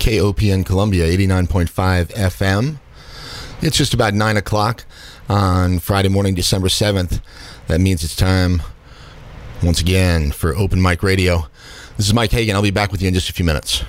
KOPN Columbia 89.5 FM. It's just about 9 o'clock on Friday morning, December 7th. That means it's time once again for Open Mic Radio. This is Mike Hagan. I'll be back with you in just a few minutes.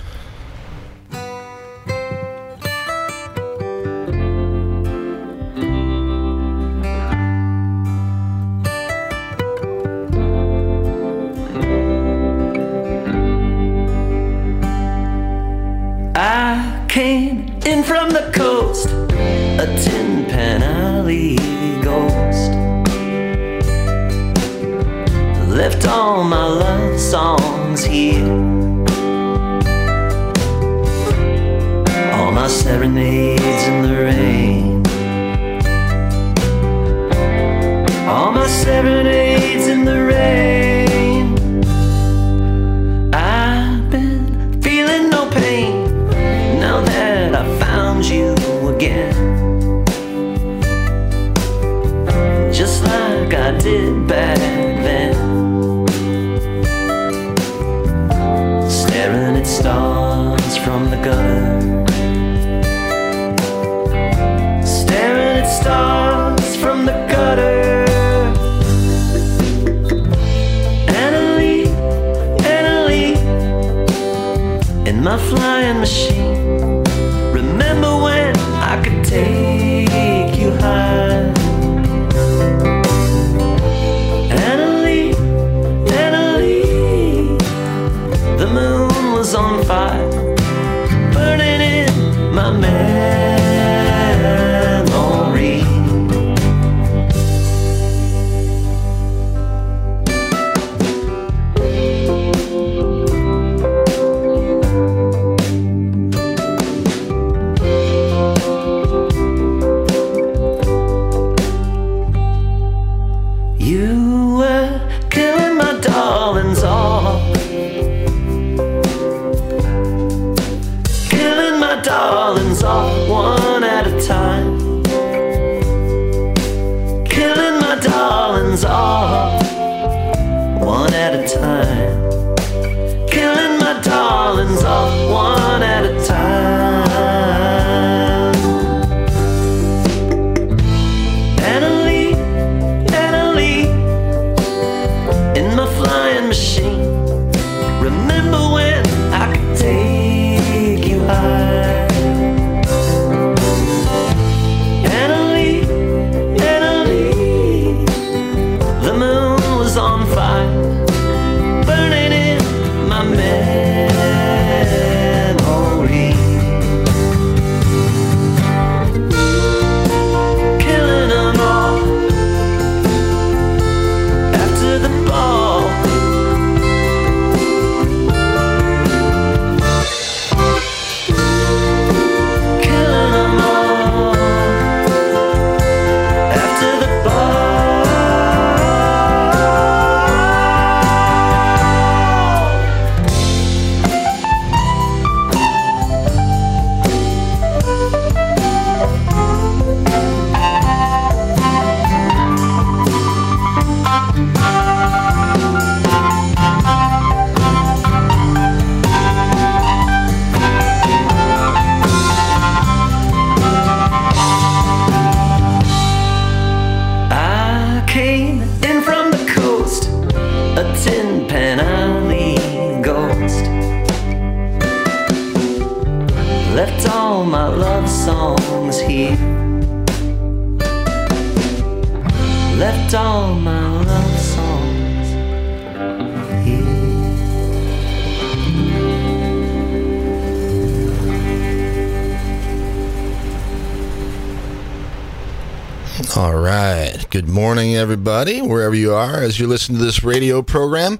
Good morning, everybody, wherever you are, as you listen to this radio program.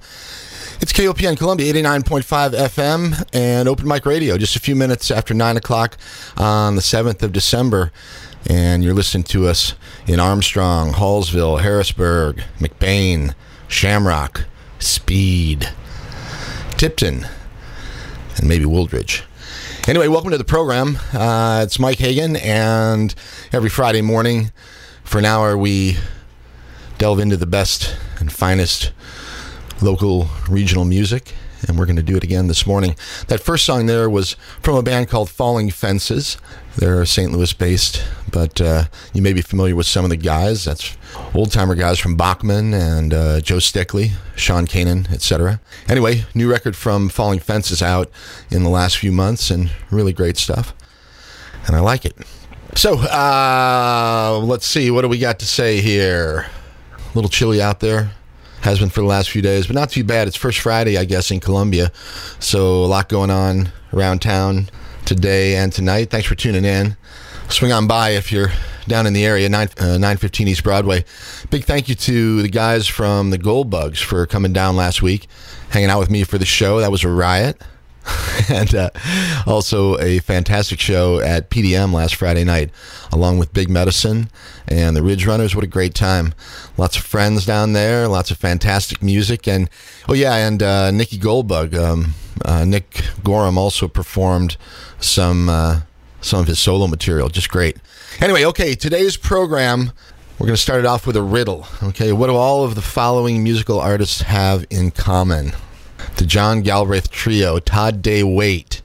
It's KOPN Columbia 89.5 FM and Open Mic Radio, just a few minutes after 9 o'clock on the 7th of December. And you're listening to us in Armstrong, Hallsville, Harrisburg, McBaine, Shamrock, Speed, Tipton, and maybe Wooldridge. Anyway, welcome to the program. Uh, it's Mike Hagan, and every Friday morning for an hour we delve into the best and finest local regional music and we're going to do it again this morning. That first song there was from a band called Falling Fences. They're St. Louis based, but uh, you may be familiar with some of the guys. That's old timer guys from Bachman and uh, Joe Stickley, Sean Kanan, etc. Anyway, new record from Falling Fences out in the last few months, and really great stuff. And I like it. So, uh, let's see. What do we got to say here? A little chilly out there. Has been for the last few days, but not too bad. It's First Friday, I guess, in Columbia. So, a lot going on around town today and tonight. Thanks for tuning in. Swing on by if you're down in the area, 9, uh, 915 East Broadway. Big thank you to the guys from the Gold Bugs for coming down last week, hanging out with me for the show. That was a riot. and uh, also a fantastic show at PDM last Friday night, along with Big Medicine and the Ridge Runners. What a great time! Lots of friends down there, lots of fantastic music, and oh yeah, and uh, Nicky Goldbug, um, uh, Nick Gorham also performed some uh, some of his solo material. Just great. Anyway, okay, today's program. We're going to start it off with a riddle. Okay, what do all of the following musical artists have in common? The John Galbraith Trio, Todd Day Waite,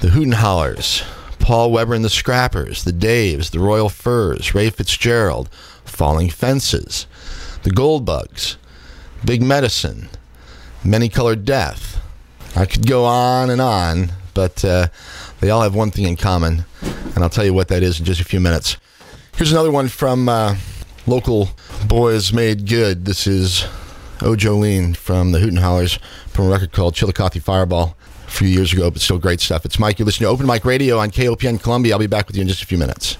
the Hooten Hallers, Paul Weber and the Scrappers, the Daves, the Royal Furs, Ray Fitzgerald, Falling Fences, the Goldbugs, Big Medicine, Many Colored Death. I could go on and on, but uh, they all have one thing in common, and I'll tell you what that is in just a few minutes. Here's another one from uh, local Boys Made Good. This is Oh Jolene from the Hooten Hallers from a record called Chillicothe Fireball a few years ago, but still great stuff. It's Mike. You're listening to Open Mic Radio on KOPN Columbia. I'll be back with you in just a few minutes.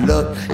When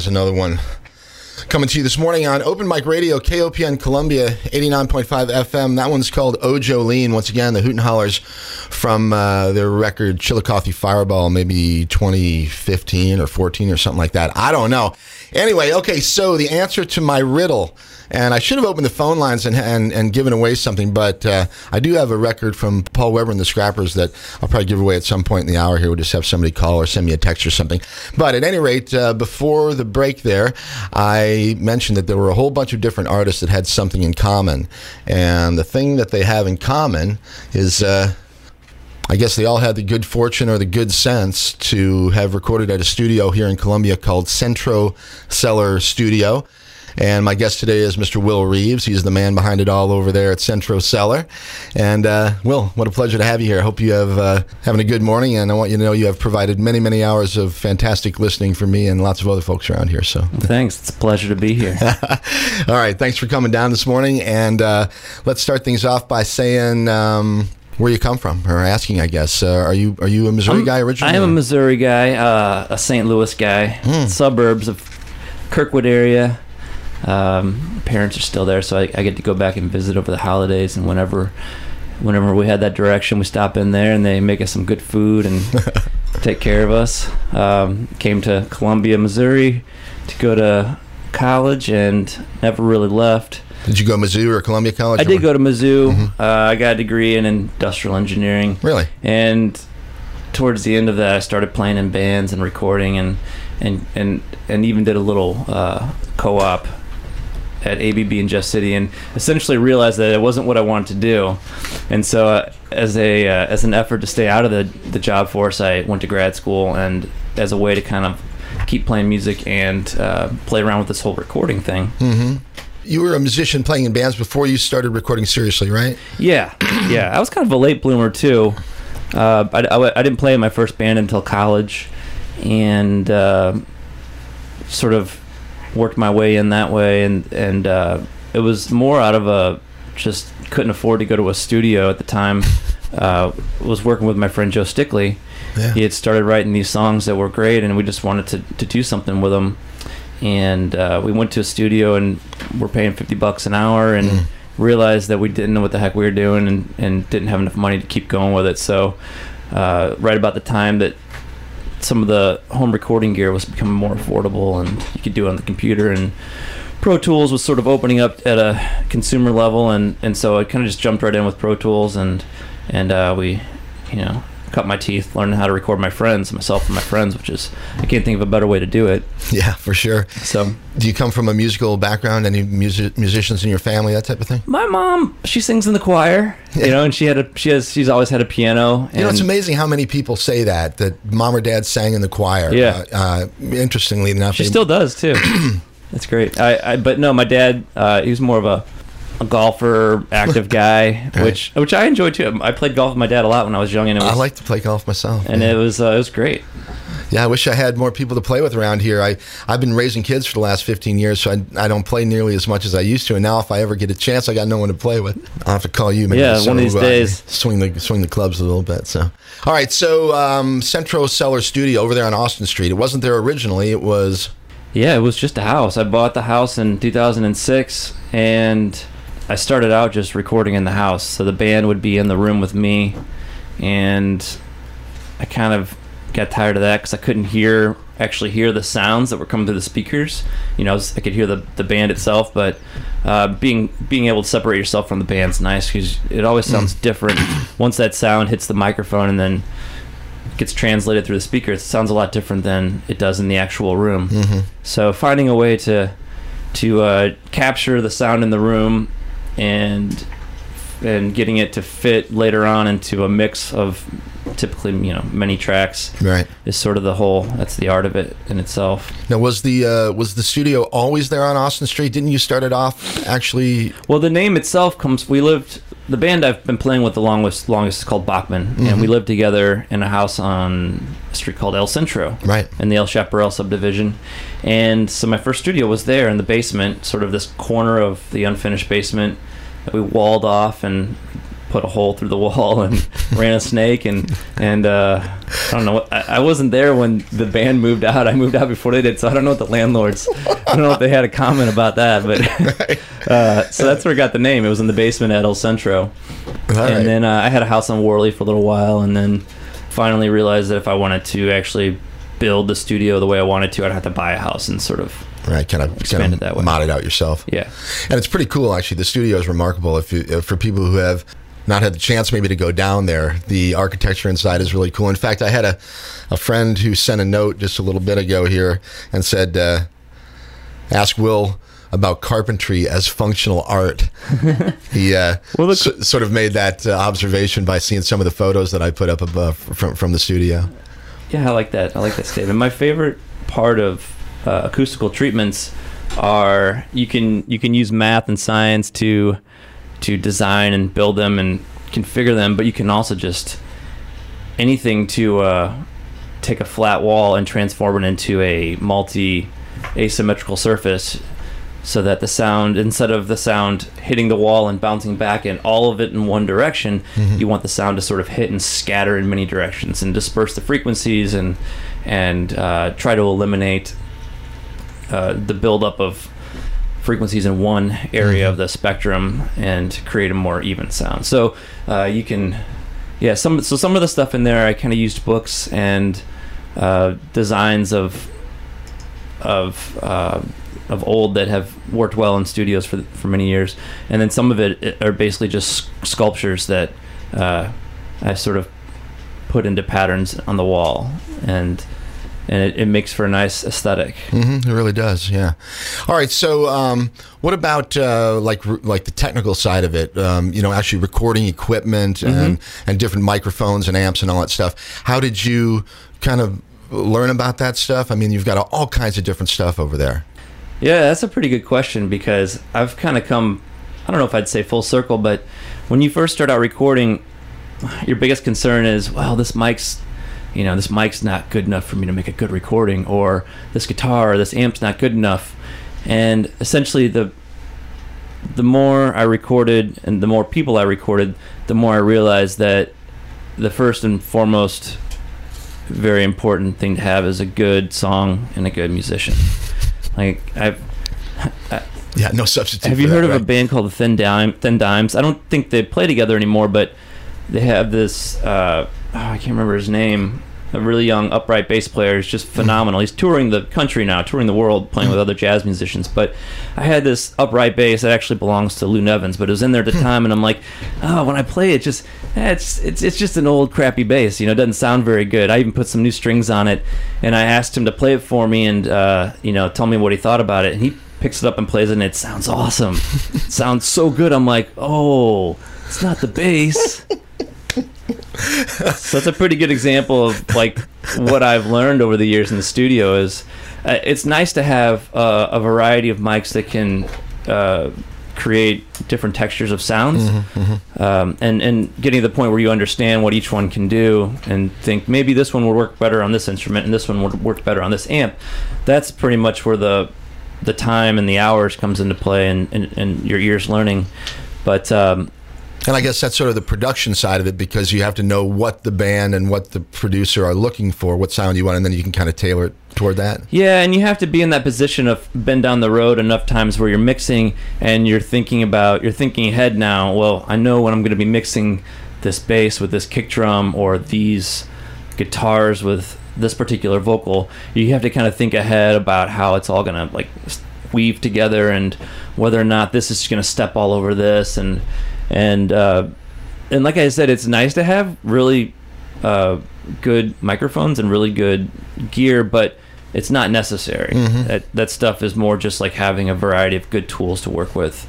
there's another one coming to you this morning on Open Mic Radio, KOPN Columbia, 89.5 FM. That one's called Ojo Lean. Once again, the Hooten Hallers from uh, their record Chillicothe Fireball, maybe 2015 or 14 or something like that. I don't know. Anyway, okay, so the answer to my riddle, and I should have opened the phone lines and and, and given away something, but uh, I do have a record from Paul Weber and the Scrappers that I'll probably give away at some point in the hour here. We'll just have somebody call or send me a text or something. But at any rate, uh, before the break there, I mentioned that there were a whole bunch of different artists that had something in common. And the thing that they have in common is. Uh, I guess they all had the good fortune or the good sense to have recorded at a studio here in Columbia called Centro Cellar Studio. And my guest today is Mr. Will Reeves. He's the man behind it all over there at Centro Cellar. And uh, Will, what a pleasure to have you here. I hope you have uh, having a good morning. And I want you to know you have provided many, many hours of fantastic listening for me and lots of other folks around here. So Thanks. It's a pleasure to be here. all right, thanks for coming down this morning. And uh, let's start things off by saying um, where you come from, or asking, I guess. Uh, are you are you a Missouri guy originally? I am a Missouri guy, uh, a St. Louis guy, Hmm. suburbs of Kirkwood area. Um, parents are still there, so I, I get to go back and visit over the holidays. And whenever, whenever we had that direction, we stop in there and they make us some good food and take care of us. Um, came to Columbia, Missouri, to go to college and never really left. Did you go to Mizzou or Columbia College? I did go to Mizzou. Mm-hmm. Uh, I got a degree in industrial engineering. Really? and towards the end of that, I started playing in bands and recording, and and and and even did a little uh, co-op at ABB in Jeff City, and essentially realized that it wasn't what I wanted to do, and so uh, as a uh, as an effort to stay out of the the job force, I went to grad school, and as a way to kind of keep playing music and uh, play around with this whole recording thing. You were a musician playing in bands before you started recording seriously, right? Yeah, yeah. I was kind of a late bloomer too. Uh, I, I, I didn't play in my first band until college, and uh, sort of worked my way in that way. And and uh, it was more out of a just couldn't afford to go to a studio at the time. Uh, was working with my friend Joe Stickley. Yeah. He had started writing these songs that were great, and we just wanted to, to do something with them. And uh, we went to a studio, and we're paying fifty bucks an hour, and Mm. realized that we didn't know what the heck we were doing, and, and didn't have enough money to keep going with it. So, uh, right about the time that some of the home recording gear was becoming more affordable, and you could do it on the computer, and Pro Tools was sort of opening up at a consumer level, and, and so I kind of just jumped right in with Pro Tools, and and uh, we, you know, cut my teeth learning how to record my friends, myself and my friends, which is I can't think of a better way to do it. Yeah, for sure. So Do you come from a musical background? Any music, musicians in your family, that type of thing? my mom, she sings in the choir, you know, and she had a she has she's always had a piano. And You know, it's amazing how many people say that that mom or dad sang in the choir. Yeah. Uh, uh, interestingly enough, She they- still does too. That's great. I, I but no, my dad, uh, he was more of a, a golfer, active guy, Right. which which I enjoyed too. I played golf with my dad a lot when I was young, and it was I like to play golf myself. and yeah. it was uh, it was great. Yeah, I wish I had more people to play with around here. I I've been raising kids for the last 15 years, so I, I don't play nearly as much as I used to. And now, if I ever get a chance, I got no one to play with. I'll have to call you. Maybe Yeah, so, one of these uh, days. swing the swing the clubs a little bit. So, all right. So, um, Centro Cellar Studio over there on Austin Street. It wasn't there originally. It was Yeah, it was just a house. I bought the house in 2006, and I started out just recording in the house. So the band would be in the room with me, and I kind of got tired of that because I couldn't hear actually hear the sounds that were coming through the speakers. You know, I could hear the, the band itself, but uh, being being able to separate yourself from the band's nice because it always sounds different once that sound hits the microphone and then gets translated through the speakers. It sounds a lot different than it does in the actual room. So finding a way to to uh, capture the sound in the room and and getting it to fit later on into a mix of typically you know many tracks right. is sort of the whole that's the art of it in itself Now, was the uh, was the studio always there on Austin Street? Didn't you start it off actually? well the name itself comes we lived the band i've been playing with the longest longest is called bachman and we mm-hmm. lived together in a house on a street called el centro Right. in the El Chaparral subdivision. And so my first studio was there in the basement, sort of this corner of the unfinished basement that we walled off and put a hole through the wall and ran a snake and and uh, I don't know. What, I, I wasn't there when the band moved out. I moved out before they did, so I don't know what the landlords. I don't know if they had a comment about that, but uh, so that's where I got the name. It was in the basement at El Centro, All right. and then uh, I had a house on Worley for a little while, and then finally realized that if I wanted to actually build the studio the way I wanted to, I'd have to buy a house and sort of right, kind of, kind Expand of it that way. mod it out yourself. yeah. And it's pretty cool, actually. The studio is remarkable. If, you, if for people who have not had the chance maybe to go down there, the architecture inside is really cool. In fact, I had a, a friend who sent a note just a little bit ago here and said, uh, "Ask Will." About carpentry as functional art. he uh, Well, the- s- sort of made that uh, observation by seeing some of the photos that I put up above from, from the studio. Yeah, I like that. I like that statement. My favorite part of uh, acoustical treatments are you can you can use math and science to to design and build them and configure them, but you can also just anything to uh, take a flat wall and transform it into a multi asymmetrical surface so that the sound instead of the sound hitting the wall and bouncing back in all of it in one direction you want the sound to sort of hit and scatter in many directions and disperse the frequencies and and uh, try to eliminate uh, the buildup of frequencies in one area of the spectrum and create a more even sound. So uh, you can yeah some so some of the stuff in there i kind of used books and uh, designs of of uh, of old that have worked well in studios for for many years, and then some of it are basically just sculptures that uh, I sort of put into patterns on the wall, and and it, it makes for a nice aesthetic. hmm it really does, yeah. All right, so um, what about uh, like like the technical side of it? Um, you know, actually recording equipment and and different microphones and amps and all that stuff. How did you kind of learn about that stuff? I mean, you've got all kinds of different stuff over there. Yeah, that's a pretty good question because I've kind of come, I don't know if I'd say full circle, but when you first start out recording, your biggest concern is, well, this mic's, you know, this mic's not good enough for me to make a good recording, or this guitar or this amp's not good enough. And essentially, the the more I recorded and the more people I recorded, the more I realized that the first and foremost very important thing to have is a good song and a good musician. Like I've Yeah, no substitute. have you that, heard of a band called the Thin Dime Thin Dimes? I don't think they play together anymore, but they have this uh, oh, I can't remember his name. A really young upright bass player is just phenomenal. He's touring the country now, touring the world, playing with other jazz musicians. But I had this upright bass that actually belongs to Lou Nevins, but it was in there at the time, and I'm like, oh, when I play it, just eh, it's it's it's just an old crappy bass. You know, it doesn't sound very good. I even put some new strings on it, and I asked him to play it for me, and uh, you know, tell me what he thought about it, and he picks it up and plays it, and it sounds awesome. it sounds so good. I'm like, oh, it's not the bass. so that's a pretty good example of like what I've learned over the years in the studio is uh, it's nice to have uh, a variety of mics that can uh, create different textures of sounds. Um, and and getting to the point where you understand what each one can do and think maybe this one would work better on this instrument and this one would work better on this amp. That's pretty much where the the time and the hours comes into play and, and, and your ears learning. But um, And I guess that's sort of the production side of it because you have to know what the band and what the producer are looking for, what sound you want, and then you can kind of tailor it toward that. Yeah, and you have to be in that position of been down the road enough times where you're mixing and you're thinking about you're thinking ahead now. Well, I know when I'm going to be mixing this bass with this kick drum or these guitars with this particular vocal. You have to kind of think ahead about how it's all going to like weave together and whether or not this is going to step all over this and and uh, and like I said, it's nice to have really uh, good microphones and really good gear, but it's not necessary. That that stuff is more just like having a variety of good tools to work with.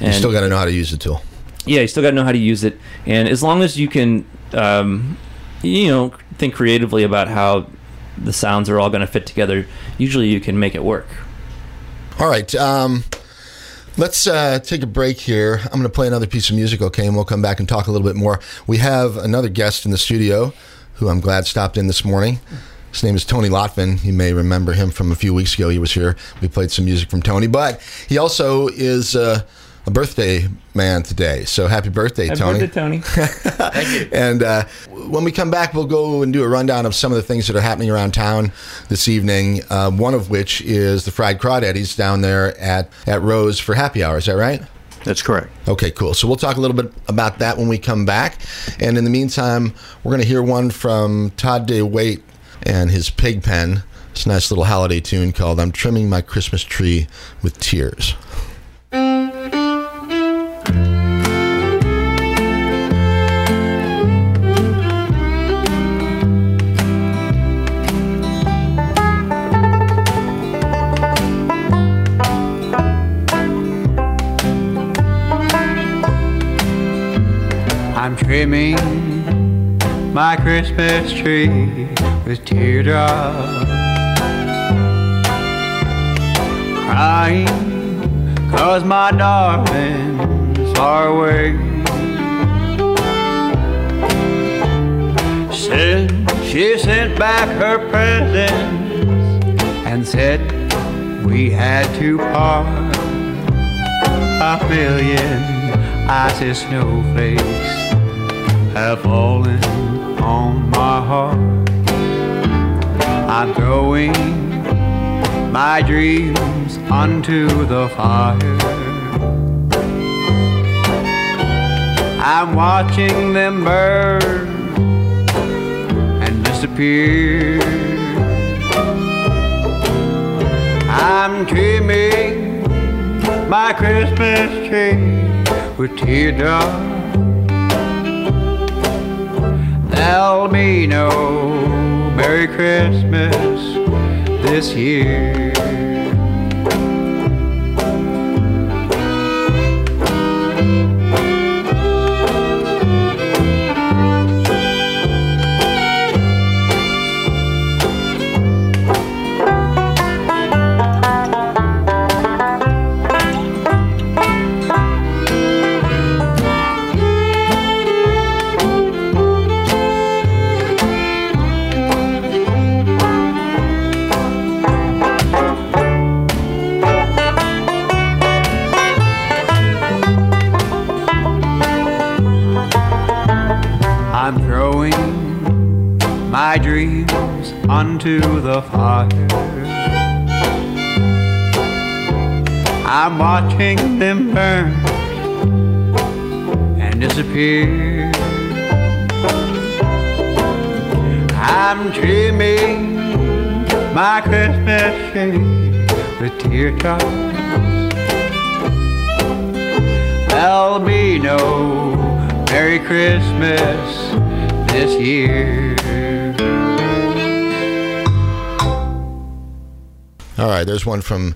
You still got to know how to use the tool. yeah, you still got to know how to use it, and as long as you can, um, you know, think creatively about how the sounds are all going to fit together, usually you can make it work. All right. Um, let's uh, take a break here. I'm going to play another piece of music, okay, and we'll come back and talk a little bit more. We have another guest in the studio who I'm glad stopped in this morning. His name is Tony Lotvin. You may remember him from a few weeks ago. He was here. We played some music from Tony, but he also is uh, a birthday man today. So happy birthday, Tony. Birthday, Tony. Thank you. And uh, when we come back, we'll go and do a rundown of some of the things that are happening around town this evening. Uh, one of which is the Fried Crawdaddies down there at, at Rose for happy hour. Is that right? That's correct. Okay, cool. So we'll talk a little bit about that when we come back. And in the meantime, we're going to hear one from Todd DeWaite and his Pig Pen. It's a nice little holiday tune called I'm Trimming My Christmas Tree with Tears. Trimming my Christmas tree with teardrops. Crying cause my darling's far away. Said she sent back her presents and said we had to part a million icy snowflakes have fallen on my heart. I'm throwing my dreams onto the fire. I'm watching them burn and disappear. I'm trimming my Christmas tree with teardrops. There'll be no Merry Christmas this year. Onto the fire. I'm watching them burn and disappear. I'm trimming my Christmas tree with teardrops. There'll be no Merry Christmas this year. All right, there's one from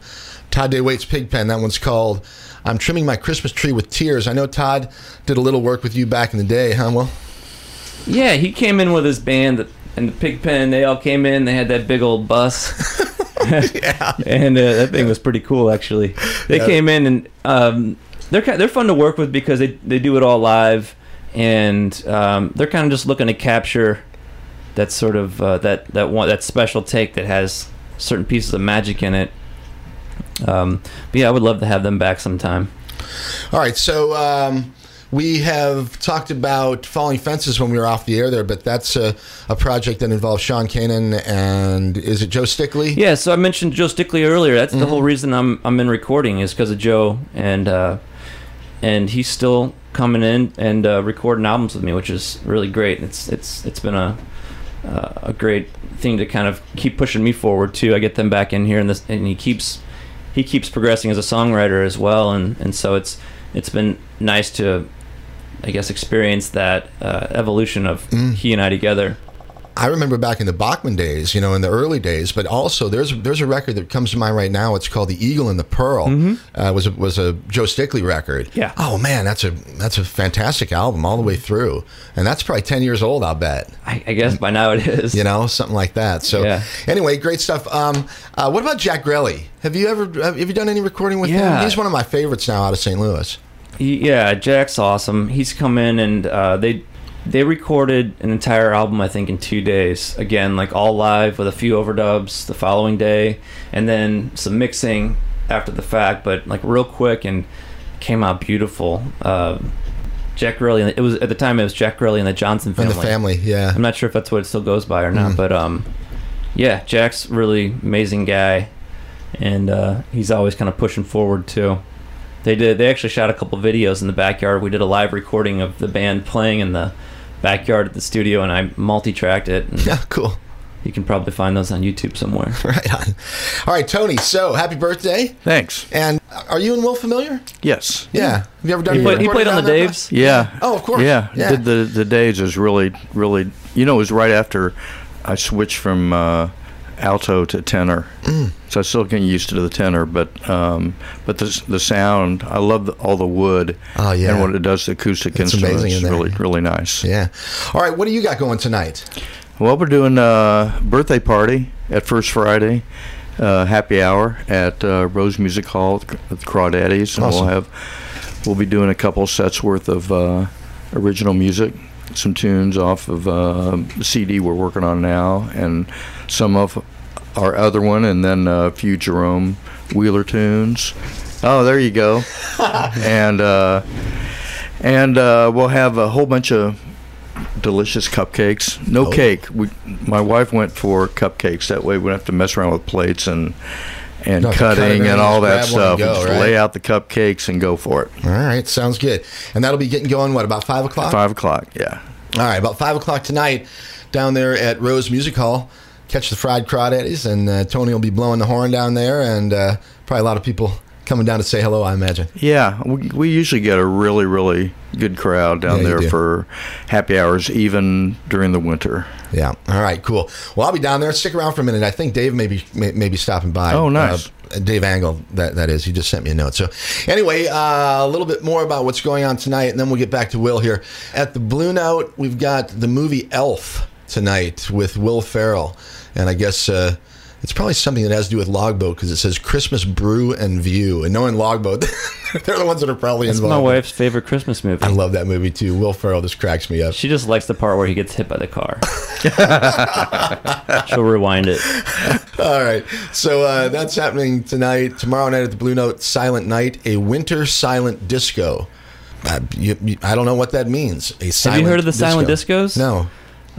Todd DeWaite's Pig Pen. That one's called I'm Trimming My Christmas Tree with Tears. I know Todd did a little work with you back in the day, huh? Well, Yeah, he came in with his band and the Pigpen. They all came in. They had that big old bus. yeah. and uh, that thing was pretty cool actually. They Yeah. came in and um, they're ki- they're fun to work with because they they do it all live, and um, they're kind of just looking to capture that sort of uh, that that one that special take that has certain pieces of magic in it. Um, but yeah, I would love to have them back sometime. All right, so um, we have talked about falling fences when we were off the air there, but that's a, a project that involves Sean Kanan and is it Joe Stickley? Yeah, so I mentioned Joe Stickley earlier. That's the whole reason I'm I'm in recording is because of Joe, and uh, and he's still coming in and uh, recording albums with me, which is really great. It's it's it's been a uh, a great thing to kind of keep pushing me forward too. I get them back in here, and this and he keeps he keeps progressing as a songwriter as well, and and so it's it's been nice to I guess experience that uh, evolution of he and I together. I remember back in the Bachman days, you know, in the early days. But also, there's there's a record that comes to mind right now. It's called "The Eagle and the Pearl." Uh, was a, was a Joe Stickley record. Yeah. Oh man, that's a that's a fantastic album all the way through, and that's probably ten years old. I'll bet. I, I guess by now it is. You know, something like that. So, Yeah. anyway, great stuff. Um, uh, what about Jack Grelle? Have you ever have you done any recording with him? He's one of my favorites now out of St. Louis. He- yeah, Jack's awesome. He's come in and uh, they they recorded an entire album I think in two days. Again, like all live with a few overdubs the following day, and then some mixing after the fact. But like real quick and came out beautiful. Uh, Jack Grelle, it was at the time it was Jack Grelle and the Johnson And family. the family, yeah. I'm not sure if that's what it still goes by or not, Mhm. but um, yeah, Jack's really amazing guy, and uh, he's always kind of pushing forward too. They did. They actually shot a couple videos in the backyard. We did a live recording of the band playing in the backyard at the studio, and I multi-tracked it. And Yeah, cool. you can probably find those on YouTube somewhere. Right on. All right, Tony. So happy birthday! Thanks. And are you and Will familiar? Yes. Yeah. Have you ever done? He any played, he played on the down there? Daves. Yeah. Oh, of course. Yeah. Yeah. Did the the days was really really you know it was right after I switched from uh, alto to tenor, Mm. so I still getting used to the tenor, but um, but the the sound I love the, all the wood Oh, yeah. and what it does to acoustic It's instruments. there. really really nice. Yeah. All right. What do you got going tonight? Well, we're doing a birthday party at First Friday, uh, happy hour at uh, Rose Music Hall at the Crawdaddies, and Awesome. we'll have we'll be doing a couple sets worth of uh, original music, some tunes off of uh, the CD we're working on now, and some of our other one, and then a few Jerome Wheeler tunes. Oh, there you go. and uh, and uh, we'll have a whole bunch of delicious cupcakes. No Oh. cake. We, my wife went for cupcakes. That way we don't have to mess around with plates and and cut cutting and all that just grab one and stuff. go, Just right? lay out the cupcakes and go for it. All right. Sounds good. And that'll be getting going. What about five o'clock? Five o'clock. Yeah. All right. About five o'clock tonight, down there at Rose Music Hall. Catch the fried crawdaddies, and uh, Tony will be blowing the horn down there, and uh, probably a lot of people coming down to say hello. I imagine. Yeah, we, we usually get a really, really good crowd down Yeah, there do. for happy hours, even during the winter. Yeah. All right. Cool. Well, I'll be down there. Stick around for a minute. I think Dave may be may, may be stopping by. Oh, nice. Uh, Dave Angle. That that is. He just sent me a note. So, anyway, uh, a little bit more about what's going on tonight, and then we'll get back to Will here at the Blue Note. We've got the movie Elf tonight with Will Ferrell, and I guess. Uh, it's probably something that has to do with Logboat because it says Christmas Brew and View. And knowing Logboat, they're the ones that are probably It's involved. my wife's favorite Christmas movie. I love that movie too. Will Ferrell just cracks me up. She just likes the part where he gets hit by the car. She'll rewind it. All right. So uh, that's happening tonight. Tomorrow night at the Blue Note, Silent Night, a winter silent disco. Uh, you, you- I don't know what that means. A silent Have you heard of the silent discos? No.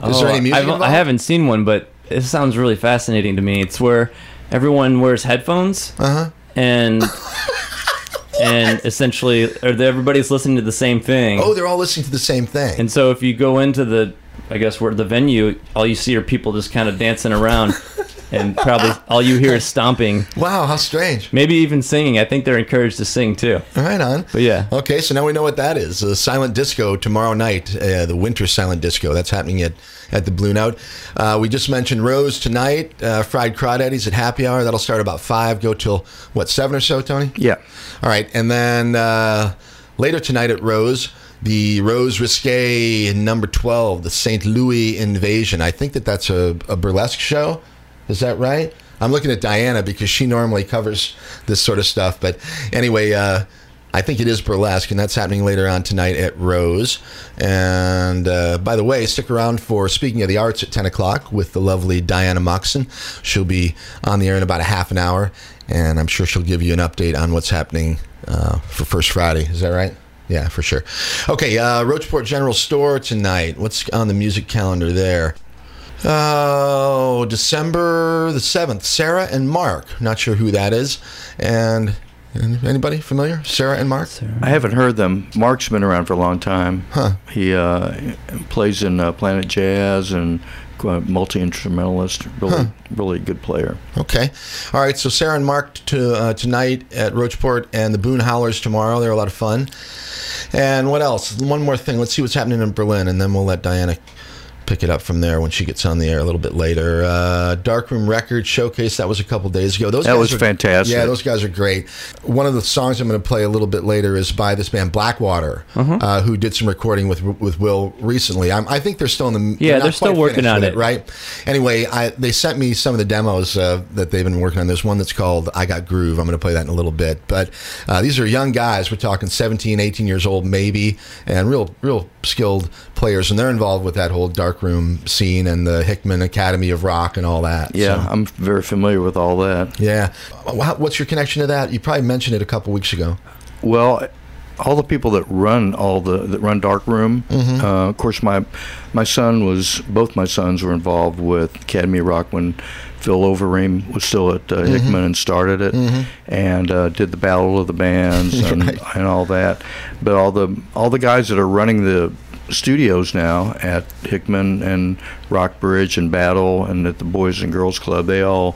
Is there Oh, any music I've, involved? I haven't seen one, but it sounds really fascinating to me. It's where everyone wears headphones Uh huh. and and essentially, or the- everybody's listening to the same thing. Oh, they're all listening to the same thing. And so if you go into the, I guess where the venue, all you see are people just kind of dancing around, and probably all you hear is stomping, wow, how strange. maybe even singing. I think they're encouraged to sing too. Right on. But yeah, Okay, so now we know what that is. The silent disco tomorrow night, uh, the winter silent disco. That's happening at, at the Blue Note. Uh, we just mentioned Rose tonight, uh, fried crawdaddies at happy hour. That'll start about 5, go till, what, 7 or so, Tony? Yeah. All right, and then uh, later tonight at Rose, the Rose Risque number 12, the St. Louis Invasion. I think that that's a, a burlesque show. Is that right? I'm looking at Diana because she normally covers this sort of stuff. But anyway, uh, I think it is burlesque, and that's happening later on tonight at Rose. And uh, by the way, stick around for Speaking of the Arts at 10 o'clock with the lovely Diana Moxon. She'll be on the air in about a half an hour, and I'm sure she'll give you an update on what's happening uh, for First Friday. Is that right? Yeah, for sure. Okay, uh, Rocheport General Store tonight. What's on the music calendar there? Oh, December the 7th. Sarah and Mark. Not sure who that is. And and anybody familiar? Sarah and Mark? I haven't heard them. Mark's been around for a long time. Huh. He uh, plays in uh, Planet Jazz and uh, multi instrumentalist. Really, really good player. Okay. All right. So Sarah and Mark to uh, tonight at Rocheport and the Boone Howlers tomorrow. They're a lot of fun. And what else? One more thing. Let's see what's happening in Berlin, and then we'll let Diana pick it up from there when she gets on the air a little bit later. Uh, Darkroom Records Showcase. That was a couple days ago. Those That guys was are- fantastic. Yeah, those guys are great. One of the songs I'm going to play a little bit later is by this band Blackwater, uh, who did some recording with with Will recently. I'm, I think they're still in the Yeah, not they're still working on with it. right? Anyway, I, they sent me some of the demos uh, that they've been working on. There's one that's called I Got Groove. I'm going to play that in a little bit. But uh, these are young guys. We're talking 17, 18 years old, maybe, and real, real skilled players. And they're involved with that whole darkroom scene and the Hickman Academy of Rock and all that. Yeah, So, I'm very familiar with all that. yeah. What's your connection to that? You probably mentioned it a couple weeks ago. Well, all the people that run all the that run Dark Room. Mm-hmm. Uh, of course, my my son was both my sons were involved with Academy Rock when Phil Overeem was still at uh, Mm-hmm. Hickman and started it, and uh, did the Battle of the Bands and, Right. and all that. But all the all the guys that are running the studios now at Hickman and Rockbridge and Battle and at the Boys and Girls Club, they all,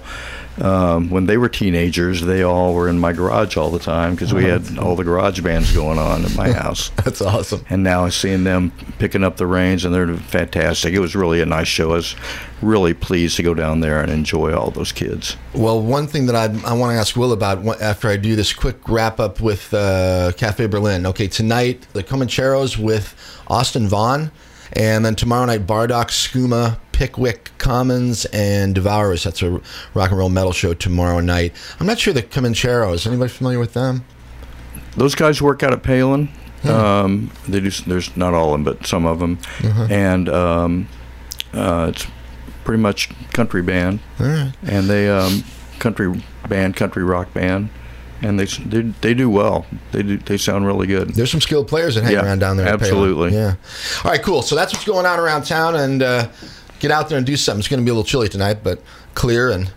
um, when they were teenagers, they all were in my garage all the time because we had all the garage bands going on at my house. That's awesome. And now I'm seeing them picking up the reins, and they're fantastic. It was really a nice show. I was really pleased to go down there and enjoy all those kids. Well, one thing that I, I want to ask Will about after I do this quick wrap up with uh, Cafe Berlin. Okay, tonight the Comancheros with Austin Vaughn, and then tomorrow night Bardock, Skooma, Pickwick, Commons, and Devourers. That's a rock and roll metal show tomorrow night. I'm not sure the Comancheros. Anybody familiar with them? those guys work out at Palin. Um, they do. There's not all of them, but some of them, and um, uh, it's pretty much country band, All right. and they um, country band, country rock band, and they they, they do well. They do. They sound really good. There's some skilled players that hang Yeah, around down there. absolutely. Yeah. All right, cool. So that's what's going on around town, and uh, get out there and do something. It's going to be a little chilly tonight, but clear and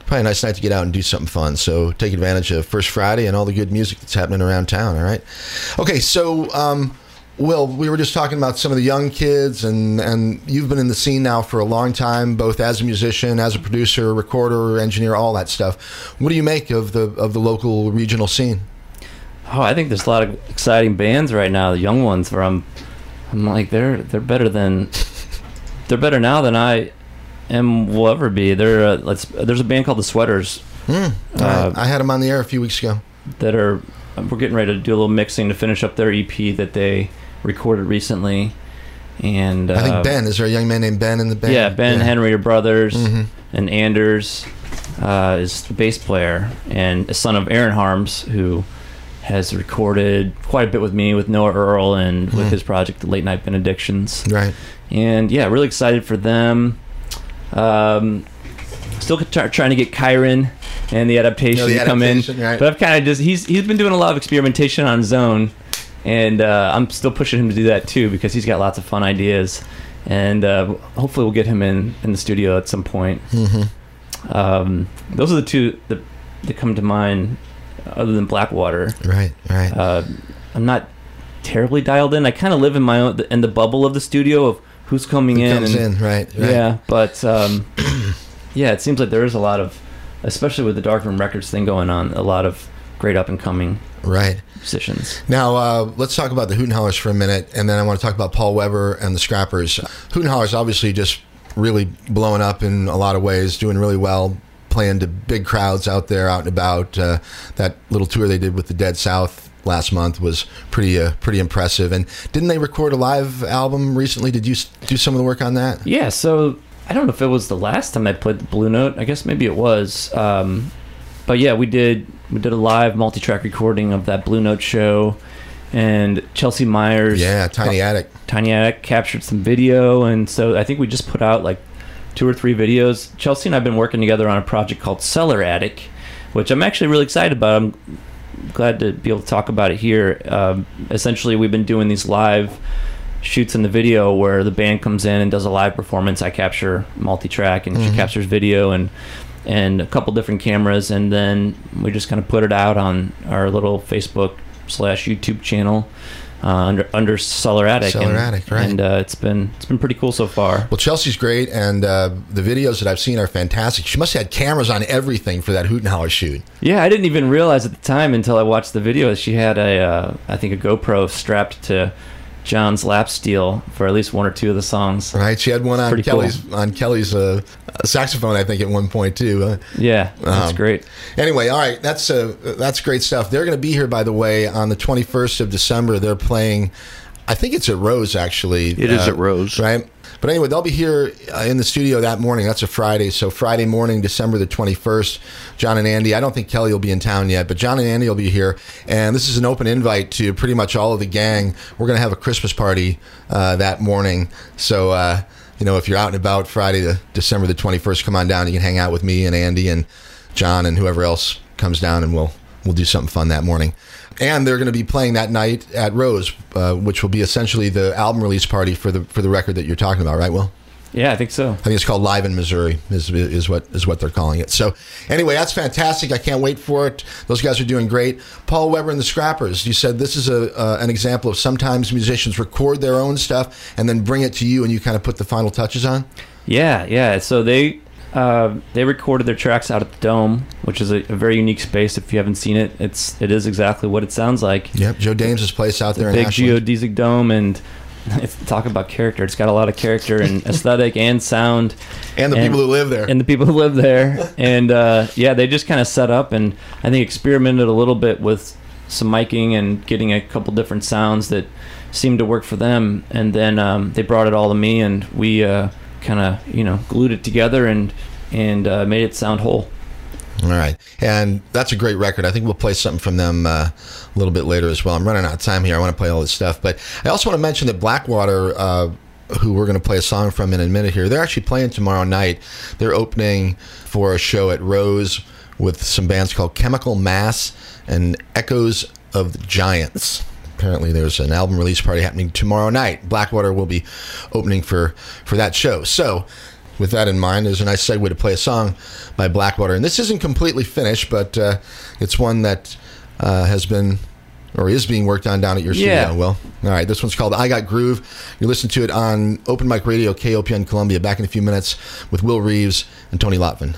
probably a nice night to get out and do something fun. So take advantage of First Friday and all the good music that's happening around town. All right. Okay, so. Um, Will, we were just talking about some of the young kids, and, and you've been in the scene now for a long time, both as a musician, as a producer, recorder, engineer, all that stuff. What do you make of the of the local regional scene? Oh, I think there's a lot of exciting bands right now. The young ones, where I'm, I'm like they're they're better than, they're better now than I am will ever be. They're uh, let's there's a band called the Sweaters. All Uh. I had them on the air a few weeks ago. that are we're getting ready to do a little mixing to finish up their EP that they recorded recently, and uh, I think Ben. Is there a young man named Ben in the band? Yeah, Ben and Henry are brothers, Mhm. and Anders uh, is the bass player and a son of Aaron Harms, who has recorded quite a bit with me, with Noah Earl, and with Mhm. his project, The Late Night Benedictions. Right. And yeah, really excited for them. Um, still try- trying to get Kyron and the adaptation Yeah, the to come in, right. but I've kind of just he's he's been doing a lot of experimentation on his own, and uh, I'm still pushing him to do that too because he's got lots of fun ideas, and uh, hopefully we'll get him in in the studio at some point. Mm-hmm. Um, those are the two that, that come to mind, other than Blackwater. Right. Right. Uh, I'm not terribly dialed in. I kind of live in my own in the bubble of the studio of who's coming Who in. comes and, in? Right. right. Yeah, but um, yeah, it seems like there is a lot of, especially with the Darkroom Records thing going on, a lot of great up and coming Right. musicians. Now uh, let's talk about the Hooten Hallers for a minute, and then I want to talk about Paul Weber and the Scrappers. Hooten Hallers obviously just really blowing up in a lot of ways, doing really well, playing to big crowds out there, out and about. Uh, that little tour they did with the Dead South last month was pretty uh, pretty impressive. And didn't they record a live album recently? Did you do some of the work on that? Yeah, so I don't know if it was the last time I played the Blue Note. I guess maybe it was. Um, but yeah, we did we did a live multi-track recording of that Blue Note show, and Chelsea Myers, Yeah, Tiny Attic. Tiny Attic captured some video, and so I think we just put out like two or three videos. Chelsea and I've been working together on a project called Cellar Attic, which I'm actually really excited about. I'm glad to be able to talk about it here. Um, essentially, we've been doing these live shoots in the video where the band comes in and does a live performance. I capture multi-track, and she captures video and and a couple different cameras, and then we just kind of put it out on our little Facebook slash YouTube channel uh, under under Cellar Attic. Cellar and, Attic, right. And uh, it's been it's been pretty cool so far. Well, Chelsea's great, and uh, the videos that I've seen are fantastic. She must have had cameras on everything for that Hooten Haller shoot. Yeah, I didn't even realize at the time until I watched the video she had a uh, I think a GoPro strapped to John's lap steel for at least one or two of the songs. Right? She had one on Pretty Kelly's on Kelly's uh, saxophone, I think, at one point too. Uh, Yeah, that's Um, great. Anyway, all right, that's uh, that's great stuff. They're going to be here, by the way, on the 21st of December. They're playing, I think it's at Rose, actually. It is at Rose. right? But anyway, they'll be here uh, in the studio that morning. That's a Friday, so Friday morning, December the 21st. John and Andy. I don't think Kelly will be in town yet, but John and Andy will be here, and this is an open invite to pretty much all of the gang. We're going to have a Christmas party uh, that morning, so. Uh, you know, if you're out and about Friday, the December the 21st, come on down. You can hang out with me and Andy and John and whoever else comes down, and we'll we'll do something fun that morning. and they're going to be playing that night at Rose, uh, which will be essentially the album release party for the for the record that you're talking about, right? Will Yeah, I think so. I think it's called Live in Missouri is is what is what they're calling it. So anyway, that's fantastic. I can't wait for it. Those guys are doing great. Paul Weber and the Scrappers. You said this is a uh, an example of sometimes musicians record their own stuff and then bring it to you, and you kind of put the final touches on. Yeah, yeah. So they uh, they recorded their tracks out at the Dome, which is a, a very unique space. If you haven't seen it, it's it is exactly what it sounds like. Yep, Joe Dames' place out there in Big Ashland. geodesic dome, and it's talk about character. It's got a lot of character and aesthetic and sound. and the people who live there. and the people who live there and uh, yeah they just kind of set up and i think experimented a little bit with some miking and getting a couple different sounds that seemed to work for them and then um, they brought it all to me and we uh, kind of you know glued it together and and uh, made it sound whole All right, and that's a great record. I think we'll play something from them uh, a little bit later as well. I'm running out of time here. I want to play all this stuff, but I also want to mention that Blackwater, uh, who we're going to play a song from in a minute here, they're actually playing tomorrow night. They're opening for a show at Rose with some bands called Chemical Mass and Echoes of the Giants. Apparently, there's an album release party happening tomorrow night. Blackwater will be opening for for that show. So with that in mind, there's a nice segue to play a song by Blackwater. And this isn't completely finished, but uh, it's one that uh, has been or is being worked on down at your studio. Yeah. Well, all right. This one's called I Got Groove. You listen to it on Open Mic Radio, KOPN Columbia. Back in a few minutes with Will Reeves and Tony Lotvin.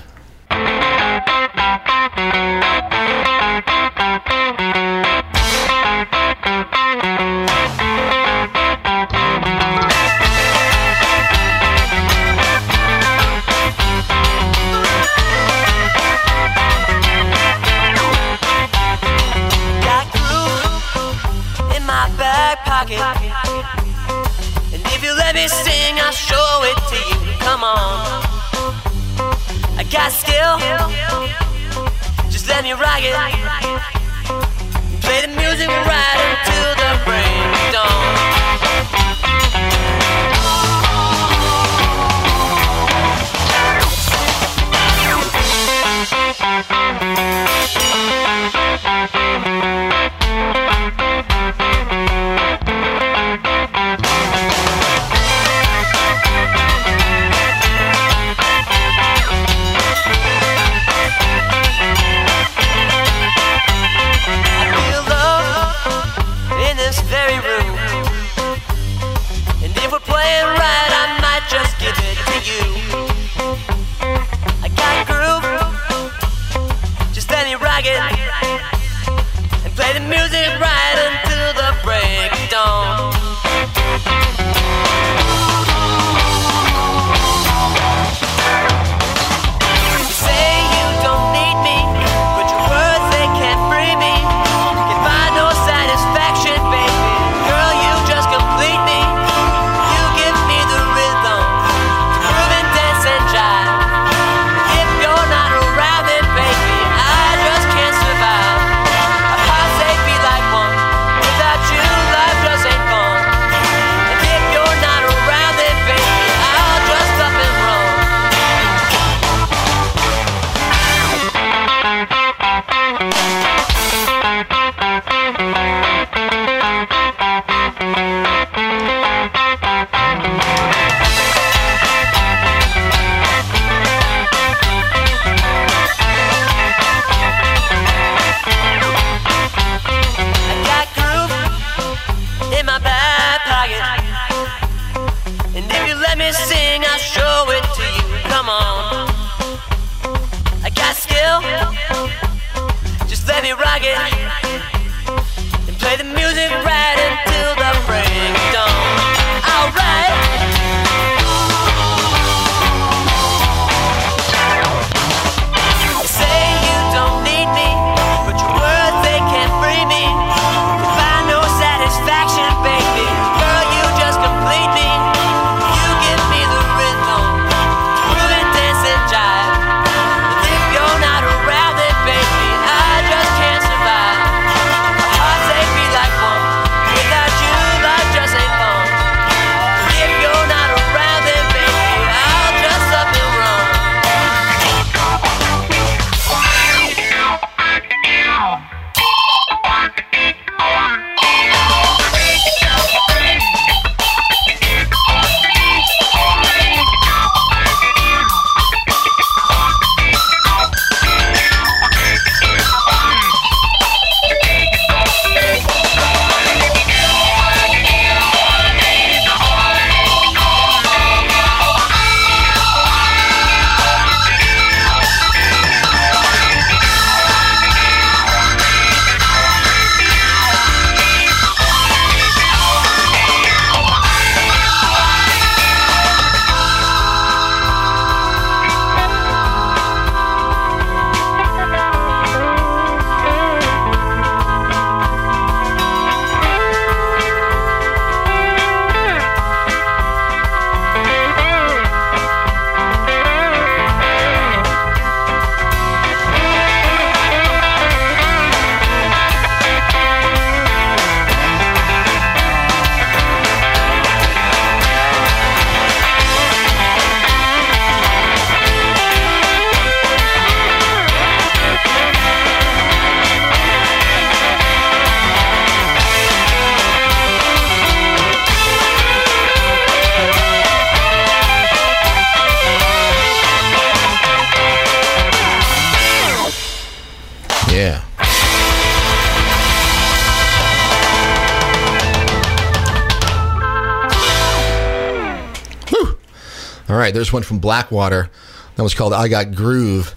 Right, there's one from Blackwater. That was called I Got Groove.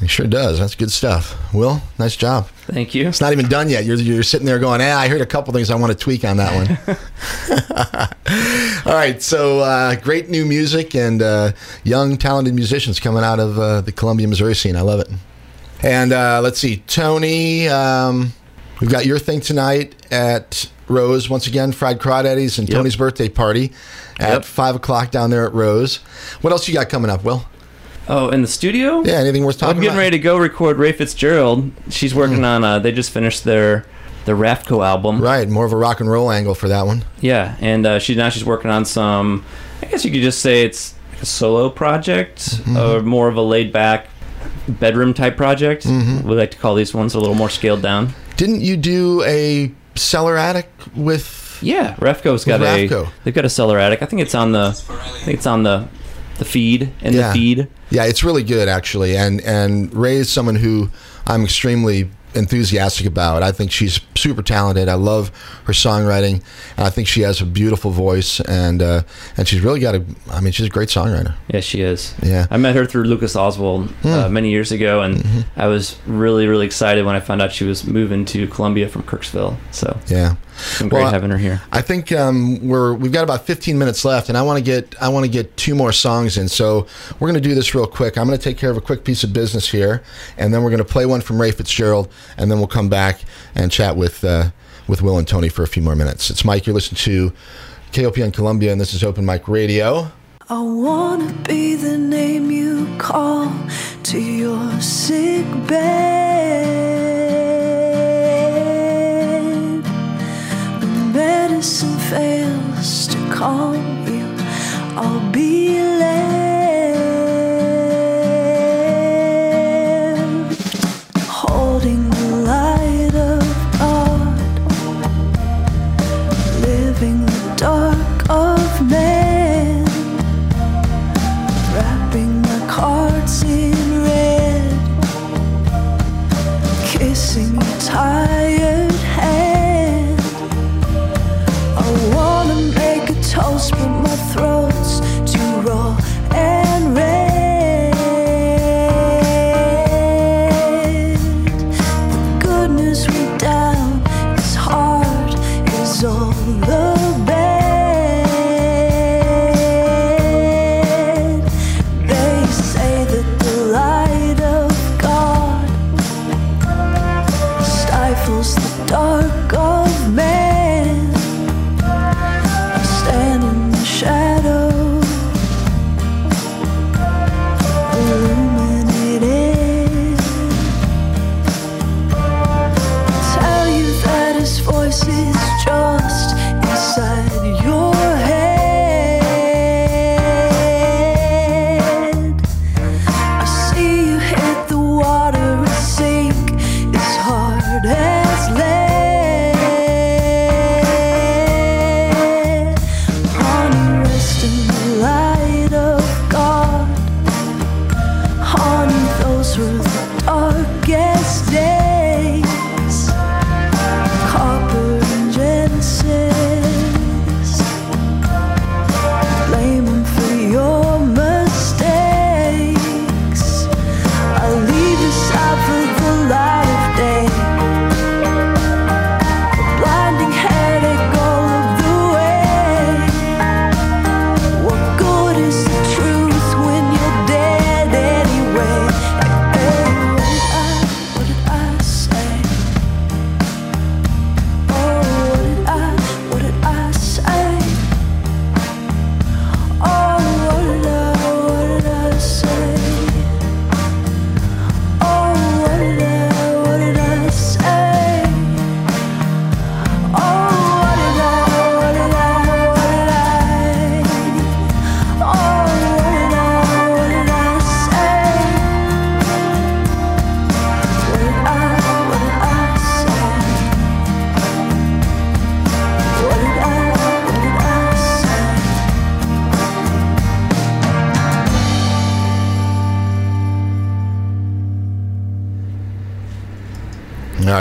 It sure does. That's good stuff. Will, nice job. Thank you. It's not even done yet. You're, you're sitting there going, eh, I heard a couple things I want to tweak on that one. All right, so uh, great new music and uh, young, talented musicians coming out of uh, the Columbia, Missouri scene. I love it. And uh, let's see, Tony, um, we've got your thing tonight at Rose once again, Fried Crawdaddies and Yep. Tony's birthday party at Yep. 5 o'clock down there at Rose. What else you got coming up, Will? Oh, in the studio? Yeah, anything worth talking about? I'm getting about? ready to go record Ray Fitzgerald. She's working on. Uh, they just finished their the Raftco album. Right, more of a rock and roll angle for that one. Yeah, and uh, she now she's working on some. I guess you could just say it's a solo project Mm-hmm. or more of a laid back bedroom type project. Mm-hmm. We like to call these ones a little more scaled down. Didn't you do a cellar attic with Yeah, Refco's got a they've got a cellar attic. I think it's on the I think it's on the the feed and Yeah. the feed. Yeah, it's really good actually, and and Ray is someone who I'm extremely enthusiastic about. I think she's super talented. I love her songwriting, and I think she has a beautiful voice, and uh, and she's really got a. I mean, she's a great songwriter. Yeah, she is. Yeah. I met her through Lucas Oswald Hmm. uh, many years ago, and Mm-hmm. I was really, really excited when I found out she was moving to Columbia from Kirksville. So Yeah. It's been great Well, having her here. I think um, we're we've got about 15 minutes left, and I want to get I want to get two more songs in. So we're going to do this real quick. I'm going to take care of a quick piece of business here, and then we're going to play one from Ray Fitzgerald, and then we'll come back and chat with uh, with Will and Tony for a few more minutes. It's Mike. You're listening to KOPN Columbia, and this is Open Mic Radio. I wanna be the name you call to your sick bed. Medicine fails to calm you, I'll be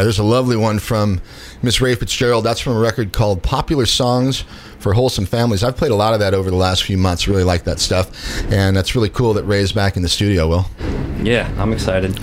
there's a lovely one from Miss Ray Fitzgerald. That's from a record called Popular Songs for Wholesome Families. I've played a lot of that over the last few months. Really like that stuff. And that's really cool that Ray's back in the studio, Will. Yeah, I'm excited.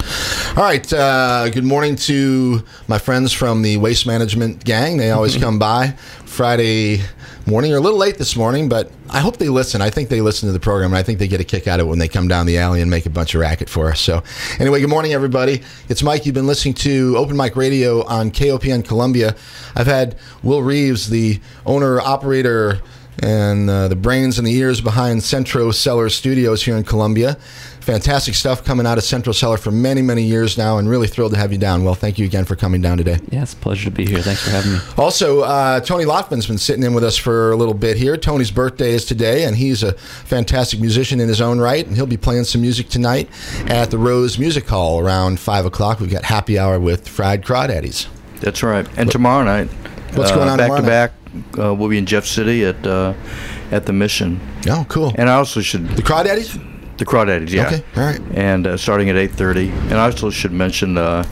All right. Uh, good morning to my friends from the Waste Management Gang. They always come by Friday morning. Or a little late this morning, but I hope they listen. I think they listen to the program, and I think they get a kick out of it when they come down the alley and make a bunch of racket for us. So, anyway, good morning, everybody. It's Mike. You've been listening to Open Mic Radio on KOPN Columbia. I've had Will Reeves, the owner, operator, and uh, the brains and the ears behind Central Cellar Studios here in Columbia. Fantastic stuff coming out of Central Cellar for many, many years now, and really thrilled to have you down. Well, thank you again for coming down today. Yeah, it's a pleasure to be here. Thanks for having me. Also, uh, Tony Lotman's been sitting in with us for a little bit here. Tony's birthday is today, and he's a fantastic musician in his own right, and he'll be playing some music tonight at the Rose Music Hall around 5 o'clock. We've got happy hour with Fried Crawdaddies. That's right. And tomorrow night, What's uh, going on back to back, uh, we'll be in Jeff City at uh, at the Mission. Oh, cool. And I also should the Crawdaddies? The Crawdaddies, yeah. Okay, all right. And uh, starting at 8:30. And I also should mention uh,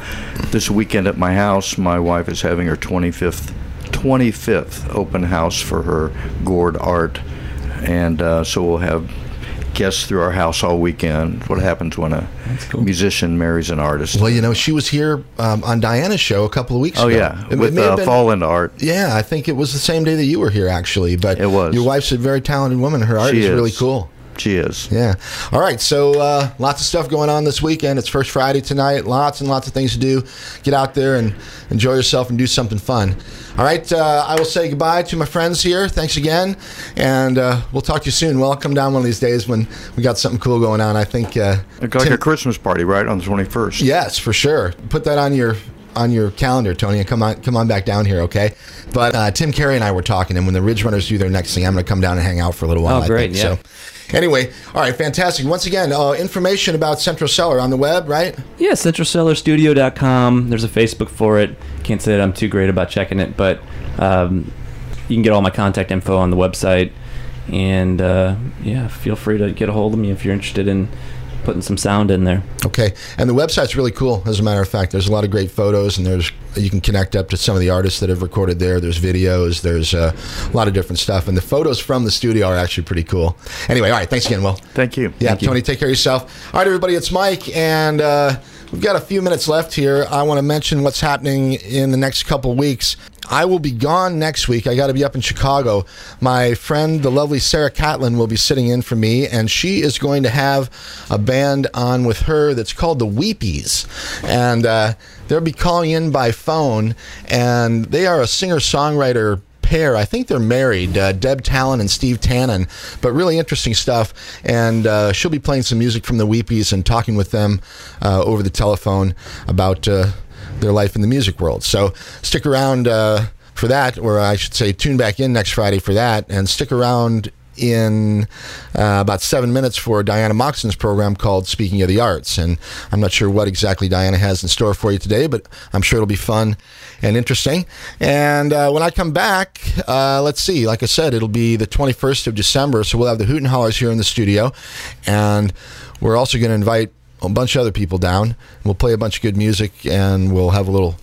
this weekend at my house, my wife is having her 25th 25th open house for her gourd art, and uh, so we'll have guests through our house all weekend. What happens when a musician marries an artist? Well, you know, she was here um, on Diana's show a couple of weeks oh ago. yeah, It- it with may have uh, been- Fall into Art. Yeah, I think it was the same day that you were here, actually. But It was. Your wife's a very talented woman. Her art She is really cool. She is. Yeah. All right. So uh, lots of stuff going on this weekend. It's First Friday tonight. Lots and lots of things to do. Get out there and enjoy yourself and do something fun. All right. Uh, I will say goodbye to my friends here. Thanks again, and uh, we'll talk to you soon. Well, I'll come down one of these days when we got something cool going on. I think. Uh, It's like Tim- a Christmas party, right on the 21st. Yes, for sure. Put that on your on your calendar, Tony, and come on come on back down here, okay? But uh, Tim Carey and I were talking, and when the Ridge Runners do their next thing, I'm going to come down and hang out for a little while. Oh, I great, think. yeah. So, anyway, all right, fantastic. Once again, uh, information about Central Cellar on the web, right? Yeah, centralcellarstudio.com. There's a Facebook for it. Can't say that I'm too great about checking it, but um, you can get all my contact info on the website. And uh, yeah, feel free to get a hold of me if you're interested in putting some sound in there. Okay, and the website's really cool. As a matter of fact, there's a lot of great photos, and there's you can connect up to some of the artists that have recorded there. There's videos, there's uh, a lot of different stuff, and the photos from the studio are actually pretty cool. Anyway, all right, thanks again, Will. Thank you. Yeah, Thank you. Tony, take care of yourself. All right, everybody, it's Mike, and uh, we've got a few minutes left here. I want to mention what's happening in the next couple weeks. I will be gone next week. I got to be up in Chicago. My friend, the lovely Sarah Catlin, will be sitting in for me, and she is going to have a band on with her that's called the Weepies. And uh, they'll be calling in by phone, and they are a singer songwriter pair. I think they're married, uh, Deb Talan and Steve Tannen, but really interesting stuff. And uh, she'll be playing some music from the Weepies and talking with them uh, over the telephone about uh, their life in the music world. So stick around uh, for that, or I should say, tune back in next Friday for that, and stick around in uh, about seven minutes for Diana Moxon's program called Speaking of the Arts. And I'm not sure what exactly Diana has in store for you today, but I'm sure it'll be fun and interesting. And uh, when I come back, uh, let's see, like I said, it'll be the 21st of December, so we'll have the Hoot Hollers here in the studio. And we're also going to invite a bunch of other people down. We'll play a bunch of good music, and we'll have a little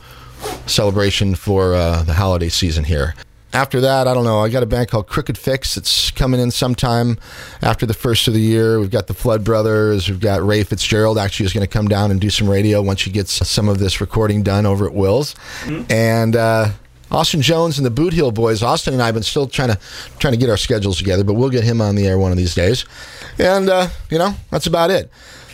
celebration for uh, the holiday season here. After that, I don't know. I got a band called Crooked Fix. It's coming in sometime after the first of the year. We've got the Flood Brothers. We've got Ray Fitzgerald actually is going to come down and do some radio once she gets some of this recording done over at Will's. And uh, Austin Jones and the Boot Heel Boys. Austin and I have been still trying to trying to get our schedules together, but we'll get him on the air one of these days. And uh, you know, that's about it.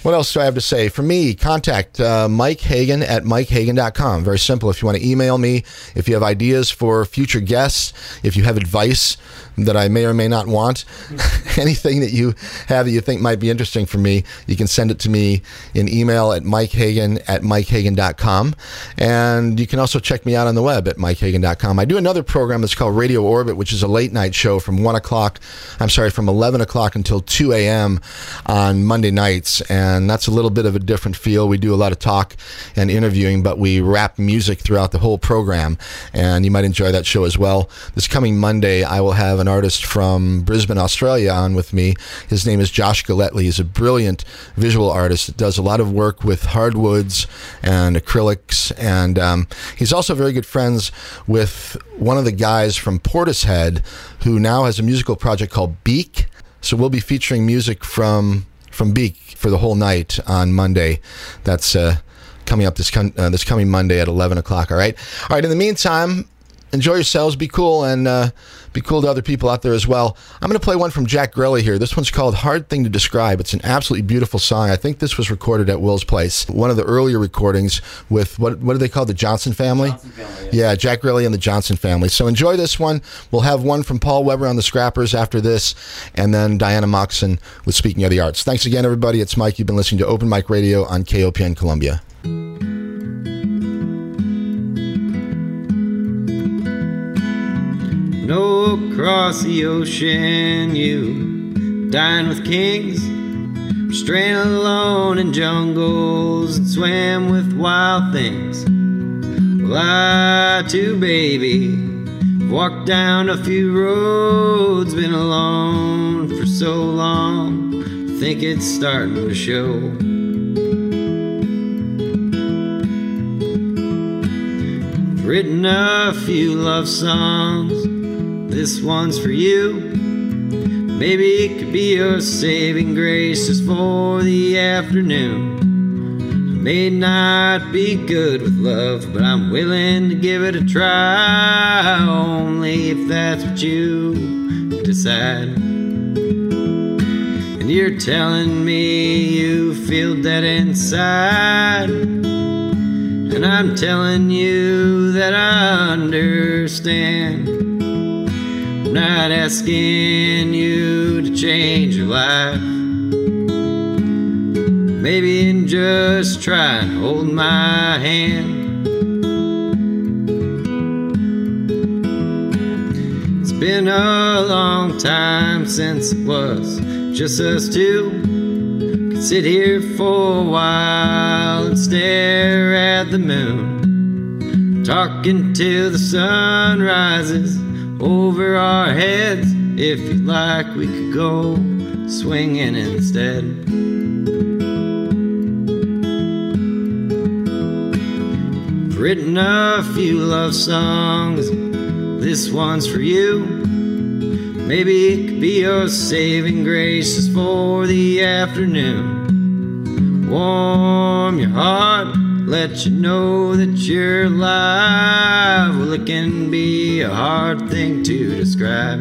What else do I have to say? For me, contact uh, Mike Hagan at MikeHagan.com. Very simple. If you want to email me, if you have ideas for future guests, if you have advice that I may or may not want, anything that you have that you think might be interesting for me, you can send it to me in email at MikeHagan at MikeHagan.com. And you can also check me out on the web at MikeHagan.com. I do another program that's called Radio Orbit, which is a late night show from 1 o'clock, I'm sorry, from 11 o'clock until 2 a.m. on Monday nights. And and that's a little bit of a different feel. We do a lot of talk and interviewing, but we rap music throughout the whole program, and you might enjoy that show as well. This coming Monday, I will have an artist from Brisbane, Australia, on with me. His name is Josh Galetly. He's a brilliant visual artist. Does a lot of work with hardwoods and acrylics, and um, he's also very good friends with one of the guys from Portishead, who now has a musical project called Beak. So we'll be featuring music from from Beak for the whole night on Monday. That's uh, coming up this uh, this coming Monday at eleven o'clock. All right. All right. In the meantime, enjoy yourselves. Be cool and uh, be cool to other people out there as well. I'm going to play one from Jack Grelle here. This one's called "Hard Thing to Describe." It's an absolutely beautiful song. I think this was recorded at Will's place, one of the earlier recordings with what what do they call the Johnson family? Johnson family, yeah. Jack Grelle and the Johnson family. So enjoy this one. We'll have one from Paul Weber on the Scrappers after this, and then Diana Moxon with Speaking of the Arts. Thanks again, everybody. It's Mike. You've been listening to Open Mic Radio on KOPN Columbia. No, across the ocean you dine with kings, straying alone in jungles and swam with wild things. Well, I too, baby, walked down a few roads, been alone for so long, think it's starting to show. Written a few love songs. This one's for you. Maybe it could be your saving grace just for the afternoon. I may not be good with love, but I'm willing to give it a try. Only if that's what you decide. And you're telling me you feel dead inside. And I'm telling you that I understand. Not asking you to change your life. Maybe in just trying and hold my hand. It's been a long time since it was just us two. Could sit here for a while and stare at the moon. Talking till the sun rises over our heads. If you'd like, we could go swinging instead. Written a few love songs. This one's for you. Maybe it could be your saving grace for the afternoon. Warm your heart, let you know that you're alive. Well, it can be a hard thing to describe.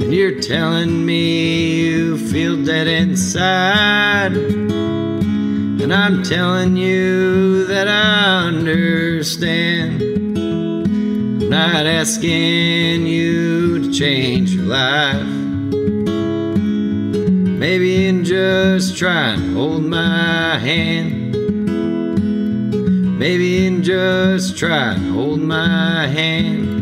And you're telling me you feel dead inside. And I'm telling you that I understand. I'm not asking you to change your life. Maybe in just trying and hold my hand. Maybe in just try and hold my hand.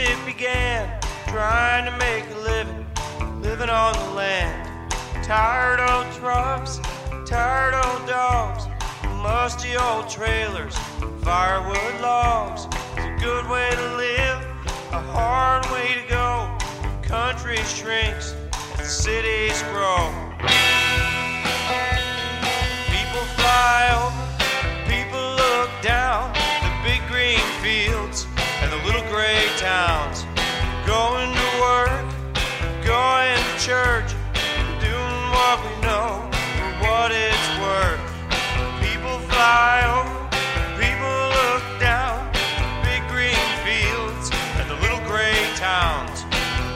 It began, trying to make a living, living on the land. Tired old trucks, tired old dogs, musty old trailers, firewood logs. It's a good way to live, a hard way to go. Country shrinks the cities grow. People fly over, people look down. The big green fields and the little gray towns. Going to work, going to church, doing what we know for what it's worth. People fly over, people look down. Big green fields and the little gray towns.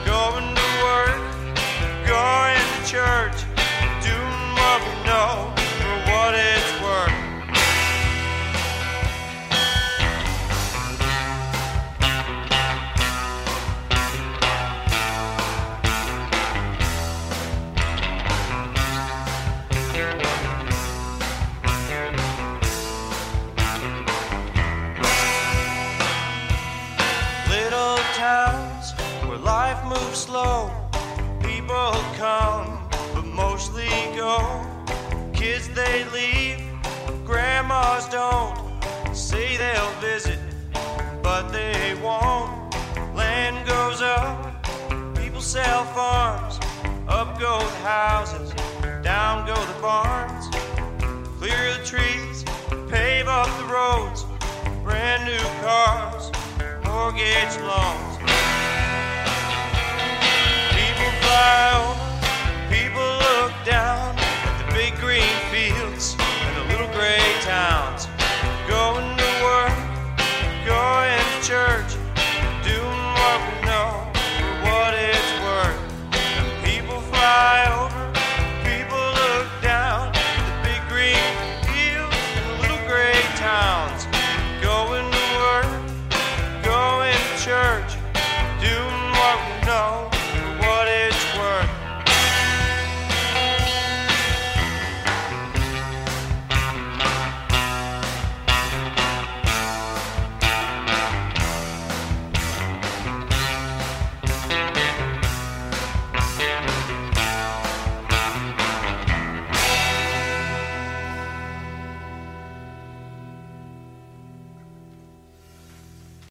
Going to work, going to church,